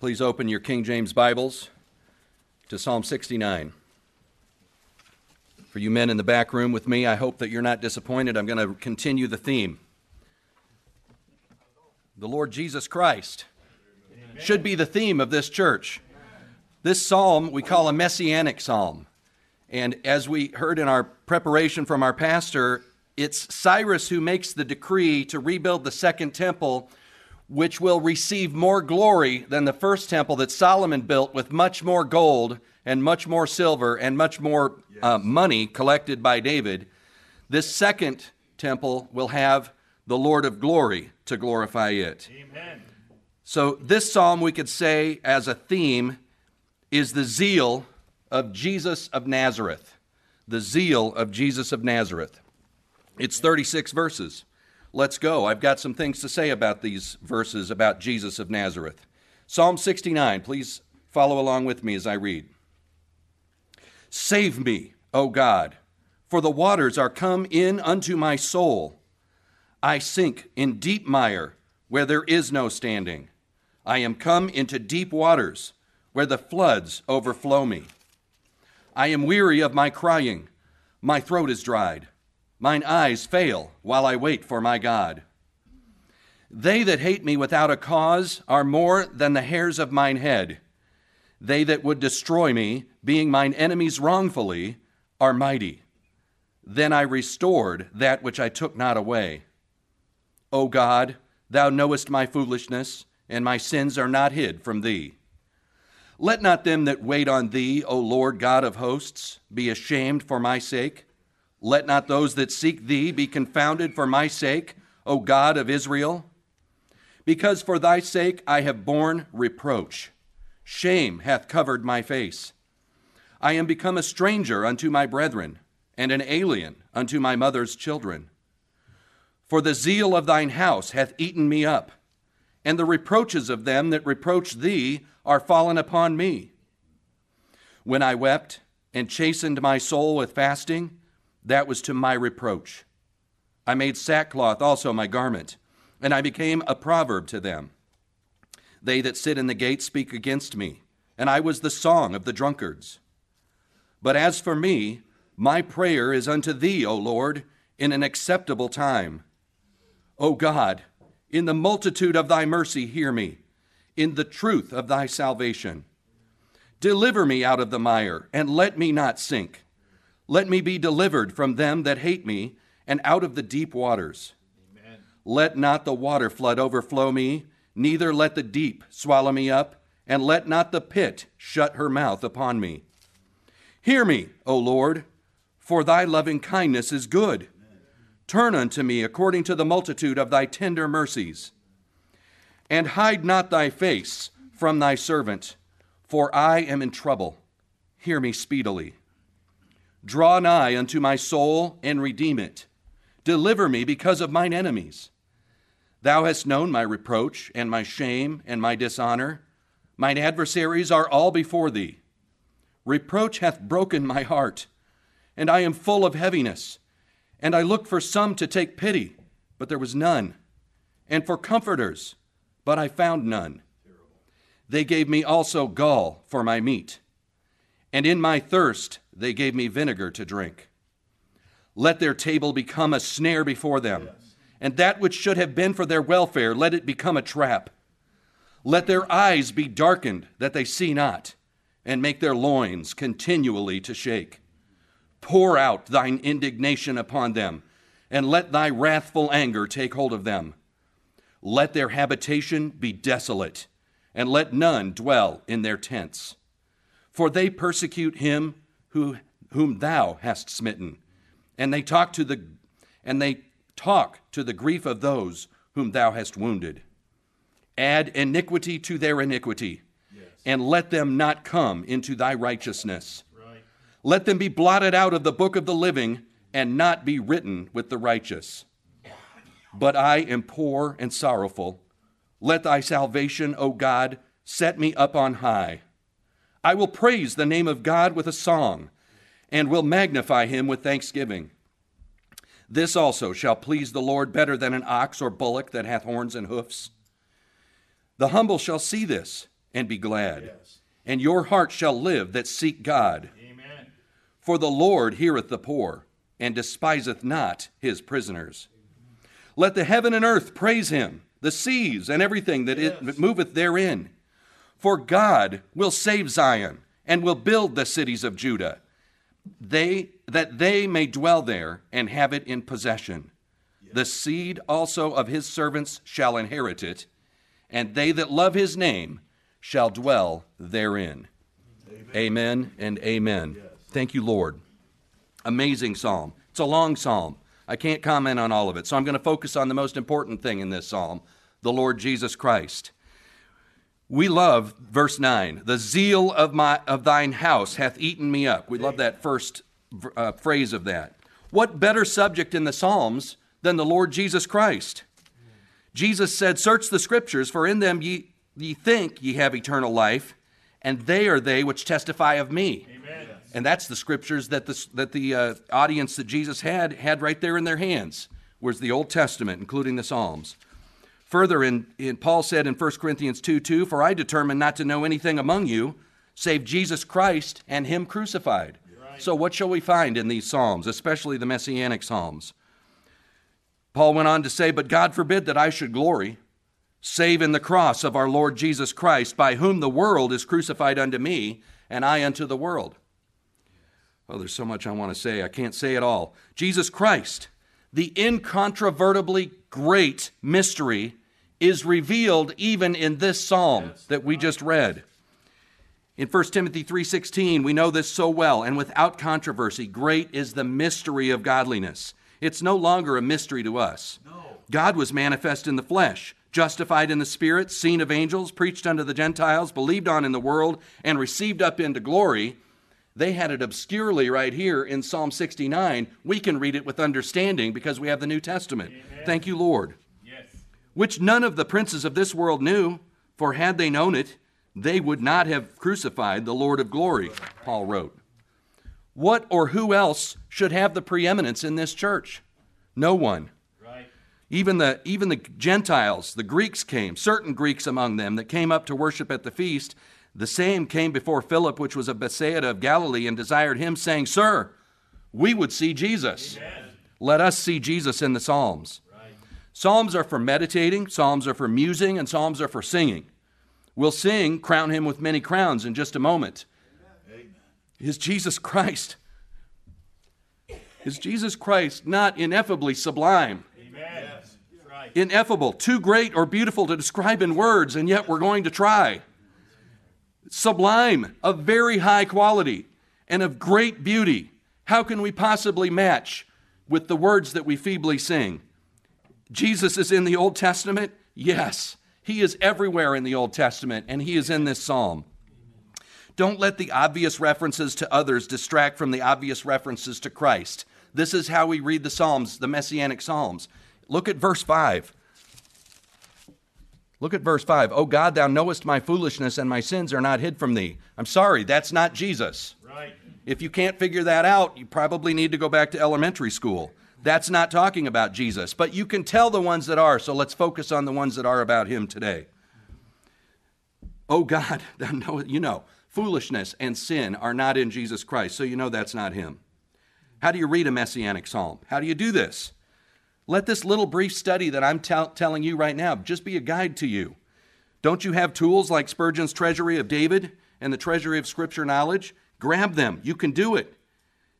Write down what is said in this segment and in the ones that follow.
Please open your King James Bibles to Psalm 69. For you men in the back room with me, I hope that you're not disappointed. I'm going to continue the theme. The Lord Jesus Christ should be the theme of this church. This psalm we call a messianic psalm. And as we heard in our preparation from our pastor, it's Cyrus who makes the decree to rebuild the second temple, which will receive more glory than the first temple that Solomon built with much more gold and much more silver and much more uh, money collected by David. This second temple will have the Lord of glory to glorify it. Amen. So, this psalm we could say as a theme is the zeal of Jesus of Nazareth. The zeal of Jesus of Nazareth. It's 36 verses. Let's go. I've got some things to say about these verses about Jesus of Nazareth. Psalm 69, please follow along with me as I read. Save me, O God, for the waters are come in unto my soul. I sink in deep mire where there is no standing. I am come into deep waters where the floods overflow me. I am weary of my crying, my throat is dried. Mine eyes fail while I wait for my God. They that hate me without a cause are more than the hairs of mine head. They that would destroy me, being mine enemies wrongfully, are mighty. Then I restored that which I took not away. O God, thou knowest my foolishness, and my sins are not hid from thee. Let not them that wait on thee, O Lord God of hosts, be ashamed for my sake. Let not those that seek thee be confounded for my sake, O God of Israel. Because for thy sake I have borne reproach. Shame hath covered my face. I am become a stranger unto my brethren, and an alien unto my mother's children. For the zeal of thine house hath eaten me up, and the reproaches of them that reproach thee are fallen upon me. When I wept and chastened my soul with fasting, that was to my reproach. I made sackcloth also my garment, and I became a proverb to them. They that sit in the gate speak against me, and I was the song of the drunkards. But as for me, my prayer is unto thee, O Lord, in an acceptable time. O God, in the multitude of thy mercy, hear me, in the truth of thy salvation. Deliver me out of the mire, and let me not sink. Let me be delivered from them that hate me, and out of the deep waters. Amen. Let not the water flood overflow me, neither let the deep swallow me up, and let not the pit shut her mouth upon me. Hear me, O Lord, for thy loving kindness is good. Turn unto me according to the multitude of thy tender mercies. And hide not thy face from thy servant, for I am in trouble. Hear me speedily. Draw nigh unto my soul and redeem it. Deliver me because of mine enemies. Thou hast known my reproach and my shame and my dishonor. Mine adversaries are all before thee. Reproach hath broken my heart, and I am full of heaviness. And I looked for some to take pity, but there was none, and for comforters, but I found none. They gave me also gall for my meat, and in my thirst they gave me vinegar to drink. Let their table become a snare before them, and that which should have been for their welfare, let it become a trap. Let their eyes be darkened that they see not, and make their loins continually to shake. Pour out thine indignation upon them, and let thy wrathful anger take hold of them. Let their habitation be desolate, and let none dwell in their tents. For they persecute him who, whom thou hast smitten, and they talk to the and they talk to the grief of those whom thou hast wounded. Add iniquity to their iniquity, yes. and let them not come into thy righteousness. Right. Let them be blotted out of the book of the living, and not be written with the righteous. But I am poor and sorrowful. Let thy salvation, O God, set me up on high. I will praise the name of God with a song, and will magnify him with thanksgiving. This also shall please the Lord better than an ox or bullock that hath horns and hoofs. The humble shall see this, and be glad. Yes. And your heart shall live that seek God. Amen. For the Lord heareth the poor, and despiseth not his prisoners. Let the heaven and earth praise him, the seas and everything that Yes. it moveth therein. For God will save Zion, and will build the cities of Judah, they that they may dwell there and have it in possession. The seed also of his servants shall inherit it, and they that love his name shall dwell therein. Amen, and amen. Thank you, Lord. Amazing psalm. It's a long psalm. I can't comment on all of it, so I'm going to focus on the most important thing in this psalm the Lord Jesus Christ. We love verse 9. The zeal of, my, of thine house hath eaten me up. We love that first uh, phrase of that. What better subject in the Psalms than the Lord Jesus Christ? Jesus said, Search the scriptures, for in them ye, ye think ye have eternal life, and they are they which testify of me. Amen. And that's the scriptures that the, that the uh, audience that Jesus had had right there in their hands, was the Old Testament, including the Psalms. Further, in, in Paul said in 1 Corinthians 2 2, For I determined not to know anything among you save Jesus Christ and Him crucified. Right. So, what shall we find in these Psalms, especially the Messianic Psalms? Paul went on to say, But God forbid that I should glory, save in the cross of our Lord Jesus Christ, by whom the world is crucified unto me, and I unto the world. Oh, there's so much I want to say. I can't say it all. Jesus Christ, the incontrovertibly great mystery, is revealed even in this psalm that we just read. In 1 Timothy 3:16, we know this so well, and without controversy, great is the mystery of godliness. It's no longer a mystery to us. No. God was manifest in the flesh, justified in the spirit, seen of angels, preached unto the Gentiles, believed on in the world, and received up into glory. They had it obscurely right here in Psalm 69. We can read it with understanding because we have the New Testament. Thank you, Lord. Yes. Which none of the princes of this world knew, for had they known it, they would not have crucified the Lord of glory, Paul wrote. What or who else should have the preeminence in this church? No one. Right. Even the, even the Gentiles, the Greeks came, certain Greeks among them that came up to worship at the feast. The same came before Philip, which was of Bethsaida of Galilee, and desired him, saying, Sir, we would see Jesus. Amen. Let us see Jesus in the Psalms. Right. Psalms are for meditating, Psalms are for musing, and Psalms are for singing. We'll sing, Crown Him with Many Crowns, in just a moment. Amen. Is Jesus Christ, is Jesus Christ not ineffably sublime? Amen. Yes. That's right. Ineffable, too great or beautiful to describe in words, and yet we're going to try. Sublime, of very high quality, and of great beauty. How can we possibly match with the words that we feebly sing? Jesus is in the Old Testament? Yes. He is everywhere in the Old Testament, and he is in this psalm. Don't let the obvious references to others distract from the obvious references to Christ. This is how we read the Psalms, the Messianic Psalms. Look at verse 5. Look at verse 5. O God, thou knowest my foolishness, and my sins are not hid from thee. I'm sorry, that's not Jesus. Right. If you can't figure that out, you probably need to go back to elementary school. That's not talking about Jesus, but you can tell the ones that are, so let's focus on the ones that are about him today. Oh God, thou know, you know, foolishness and sin are not in Jesus Christ, so you know that's not him. How do you read a messianic psalm? How do you do this? Let this little brief study that I'm tell- telling you right now just be a guide to you. Don't you have tools like Spurgeon's Treasury of David and the Treasury of Scripture Knowledge? Grab them. You can do it.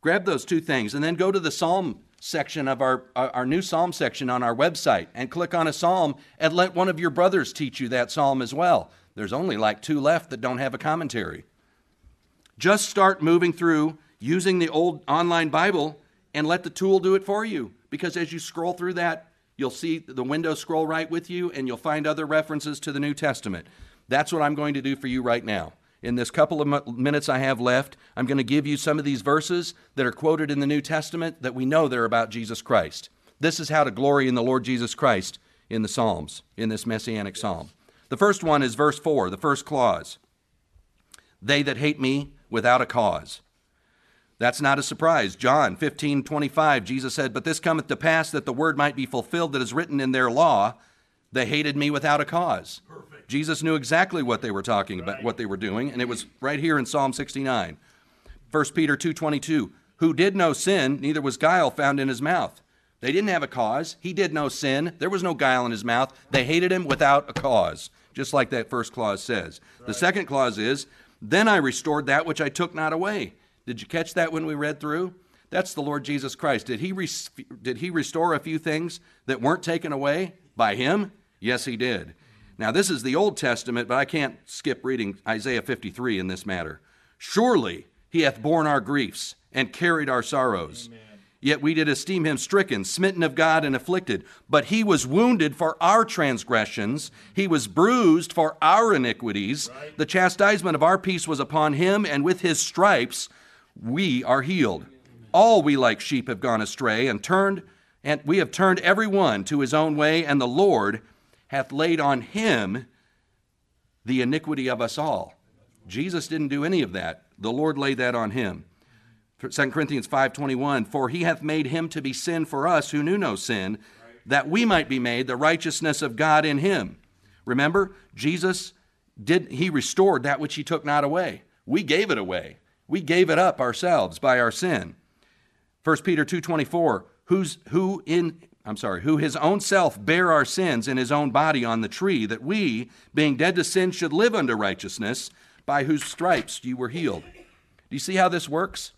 Grab those two things and then go to the Psalm section of our, our new Psalm section on our website and click on a Psalm and let one of your brothers teach you that Psalm as well. There's only like two left that don't have a commentary. Just start moving through using the old online Bible and let the tool do it for you. Because as you scroll through that, you'll see the window scroll right with you and you'll find other references to the New Testament. That's what I'm going to do for you right now. In this couple of minutes I have left, I'm going to give you some of these verses that are quoted in the New Testament that we know they're about Jesus Christ. This is how to glory in the Lord Jesus Christ in the Psalms, in this messianic psalm. The first one is verse 4, the first clause. They that hate me without a cause. That's not a surprise. John 15, 25, Jesus said, But this cometh to pass that the word might be fulfilled that is written in their law. They hated me without a cause. Perfect. Jesus knew exactly what they were talking about, what they were doing, and it was right here in Psalm 69. 1 Peter 2:22, who did no sin, neither was guile found in his mouth. They didn't have a cause. He did no sin. There was no guile in his mouth. They hated him without a cause, just like that first clause says. Right. The second clause is, then I restored that which I took not away. Did you catch that when we read through? That's the Lord Jesus Christ. Did he, res- did he restore a few things that weren't taken away by him? Yes, he did. Now, this is the Old Testament, but I can't skip reading Isaiah 53 in this matter. Surely he hath borne our griefs and carried our sorrows. Amen. Yet we did esteem him stricken, smitten of God, and afflicted. But he was wounded for our transgressions, he was bruised for our iniquities. Right. The chastisement of our peace was upon him, and with his stripes we are healed. All we like sheep have gone astray, and turned, and we have turned every one to his own way, and the Lord hath laid on him the iniquity of us all. Jesus didn't do any of that. The Lord laid that on him. 2 Corinthians 5:21 For he hath made him to be sin for us who knew no sin that we might be made the righteousness of God in him. Remember, Jesus did he restored that which he took not away. We gave it away. We gave it up ourselves by our sin. 1 Peter 2:24 Who's who in I'm sorry, who his own self bare our sins in his own body on the tree, that we, being dead to sin, should live unto righteousness, by whose stripes you were healed. Do you see how this works?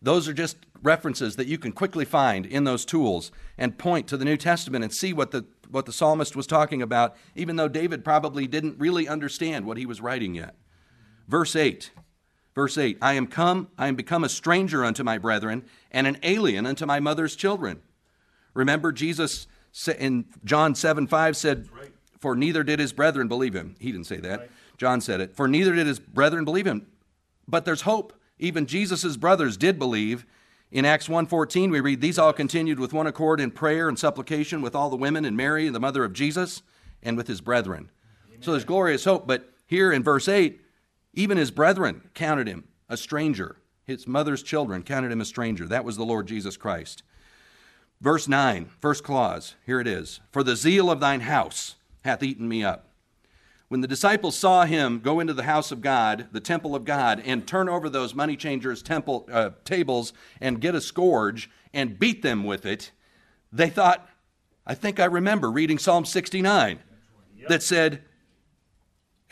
Those are just references that you can quickly find in those tools and point to the New Testament and see what the, what the psalmist was talking about, even though David probably didn't really understand what he was writing yet. Verse 8. Verse 8 I am come, I am become a stranger unto my brethren, and an alien unto my mother's children. Remember, Jesus in John 7 5 said, For neither did his brethren believe him. He didn't say that. Right. John said it. For neither did his brethren believe him. But there's hope. Even Jesus' brothers did believe. In Acts 1:14 we read these all continued with one accord in prayer and supplication with all the women and Mary the mother of Jesus and with his brethren. Amen. So there's glorious hope, but here in verse 8 even his brethren counted him a stranger. His mother's children counted him a stranger. That was the Lord Jesus Christ. Verse 9, first clause, here it is For the zeal of thine house hath eaten me up. When the disciples saw him go into the house of God, the temple of God, and turn over those money changers' temple uh, tables and get a scourge and beat them with it, they thought, I think I remember reading Psalm 69 that said,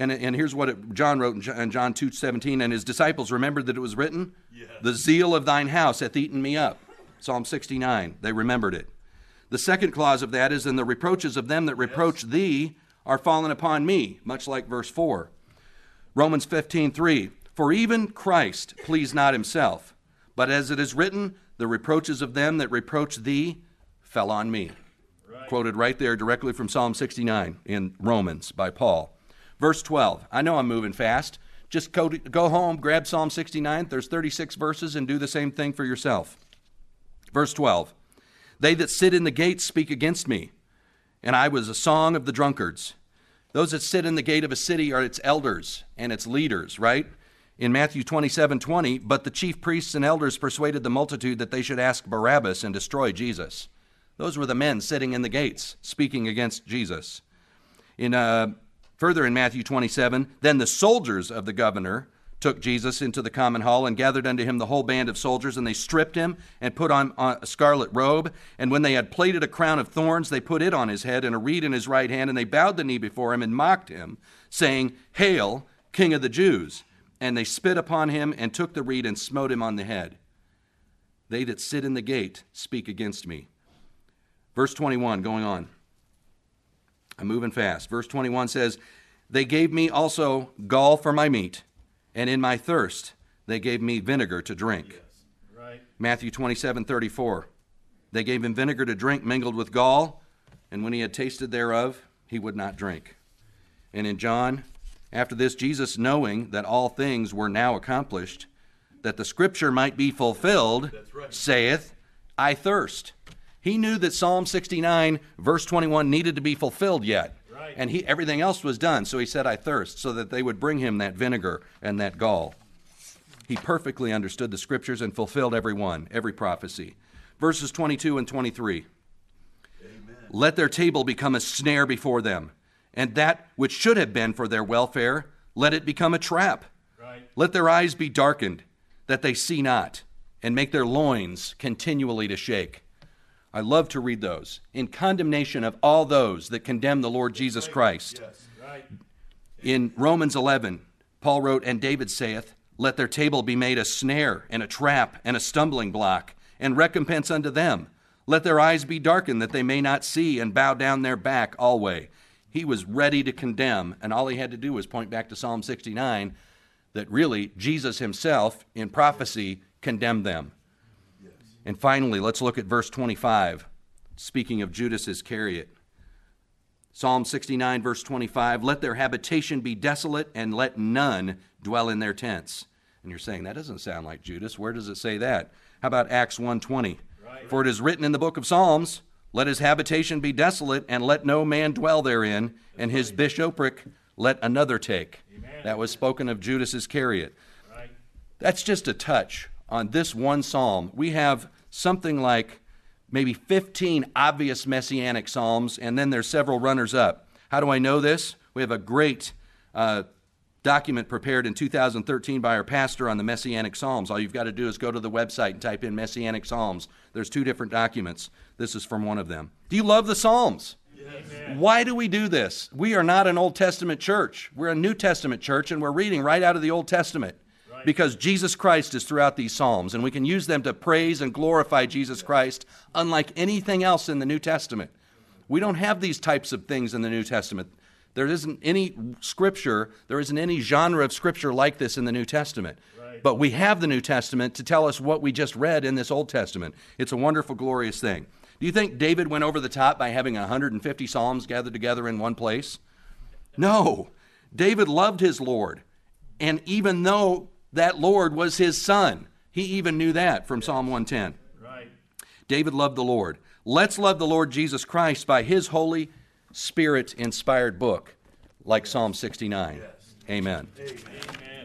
and, and here's what it, John wrote in John 2 17, and his disciples remembered that it was written, yes. The zeal of thine house hath eaten me up. Psalm 69. They remembered it. The second clause of that is, And the reproaches of them that reproach yes. thee are fallen upon me, much like verse 4. Romans 15, 3. For even Christ pleased not himself, but as it is written, the reproaches of them that reproach thee fell on me. Right. Quoted right there directly from Psalm 69 in Romans by Paul. Verse 12. I know I'm moving fast. Just go, to, go home, grab Psalm 69. There's 36 verses, and do the same thing for yourself. Verse 12 They that sit in the gates speak against me, and I was a song of the drunkards. Those that sit in the gate of a city are its elders and its leaders, right? In Matthew 27 20, but the chief priests and elders persuaded the multitude that they should ask Barabbas and destroy Jesus. Those were the men sitting in the gates speaking against Jesus. In, uh, further in Matthew 27, then the soldiers of the governor took Jesus into the common hall and gathered unto him the whole band of soldiers, and they stripped him and put on a scarlet robe. And when they had plaited a crown of thorns, they put it on his head and a reed in his right hand, and they bowed the knee before him and mocked him, saying, Hail, King of the Jews! And they spit upon him and took the reed and smote him on the head. They that sit in the gate speak against me. Verse 21, going on. I'm moving fast. Verse 21 says, They gave me also gall for my meat and in my thirst they gave me vinegar to drink. Yes. Right. Matthew 27 34. They gave him vinegar to drink mingled with gall, and when he had tasted thereof, he would not drink. And in John, after this, Jesus, knowing that all things were now accomplished, that the scripture might be fulfilled, right. saith, I thirst. He knew that Psalm 69, verse 21, needed to be fulfilled yet. Right. And he, everything else was done. So he said, I thirst, so that they would bring him that vinegar and that gall. He perfectly understood the scriptures and fulfilled every one, every prophecy. Verses 22 and 23. Amen. Let their table become a snare before them, and that which should have been for their welfare, let it become a trap. Right. Let their eyes be darkened, that they see not, and make their loins continually to shake. I love to read those in condemnation of all those that condemn the Lord Jesus Christ. Yes. Right. In Romans 11, Paul wrote, And David saith, Let their table be made a snare and a trap and a stumbling block, and recompense unto them. Let their eyes be darkened, that they may not see, and bow down their back alway. He was ready to condemn, and all he had to do was point back to Psalm 69 that really Jesus himself, in prophecy, condemned them. And finally, let's look at verse 25, speaking of Judas Iscariot. Psalm 69, verse 25 Let their habitation be desolate, and let none dwell in their tents. And you're saying, that doesn't sound like Judas. Where does it say that? How about Acts 1:20? Right. For it is written in the book of Psalms, Let his habitation be desolate, and let no man dwell therein, and his bishopric let another take. Amen. That was spoken of Judas Iscariot. Right. That's just a touch on this one psalm. We have something like maybe 15 obvious messianic psalms, and then there's several runners up. How do I know this? We have a great uh, document prepared in 2013 by our pastor on the messianic psalms. All you've got to do is go to the website and type in messianic psalms. There's two different documents. This is from one of them. Do you love the psalms? Why do we do this? We are not an Old Testament church. We're a New Testament church, and we're reading right out of the Old Testament because Jesus Christ is throughout these Psalms, and we can use them to praise and glorify Jesus Christ, unlike anything else in the New Testament. We don't have these types of things in the New Testament. There isn't any scripture, there isn't any genre of scripture like this in the New Testament. Right. But we have the New Testament to tell us what we just read in this Old Testament. It's a wonderful, glorious thing. Do you think David went over the top by having 150 Psalms gathered together in one place? No. David loved his Lord. And even though that Lord was his son, he even knew that from Psalm 110. Right. David loved the Lord. Let's love the Lord Jesus Christ by his Holy Spirit inspired book, like Psalm 69. Amen. Amen.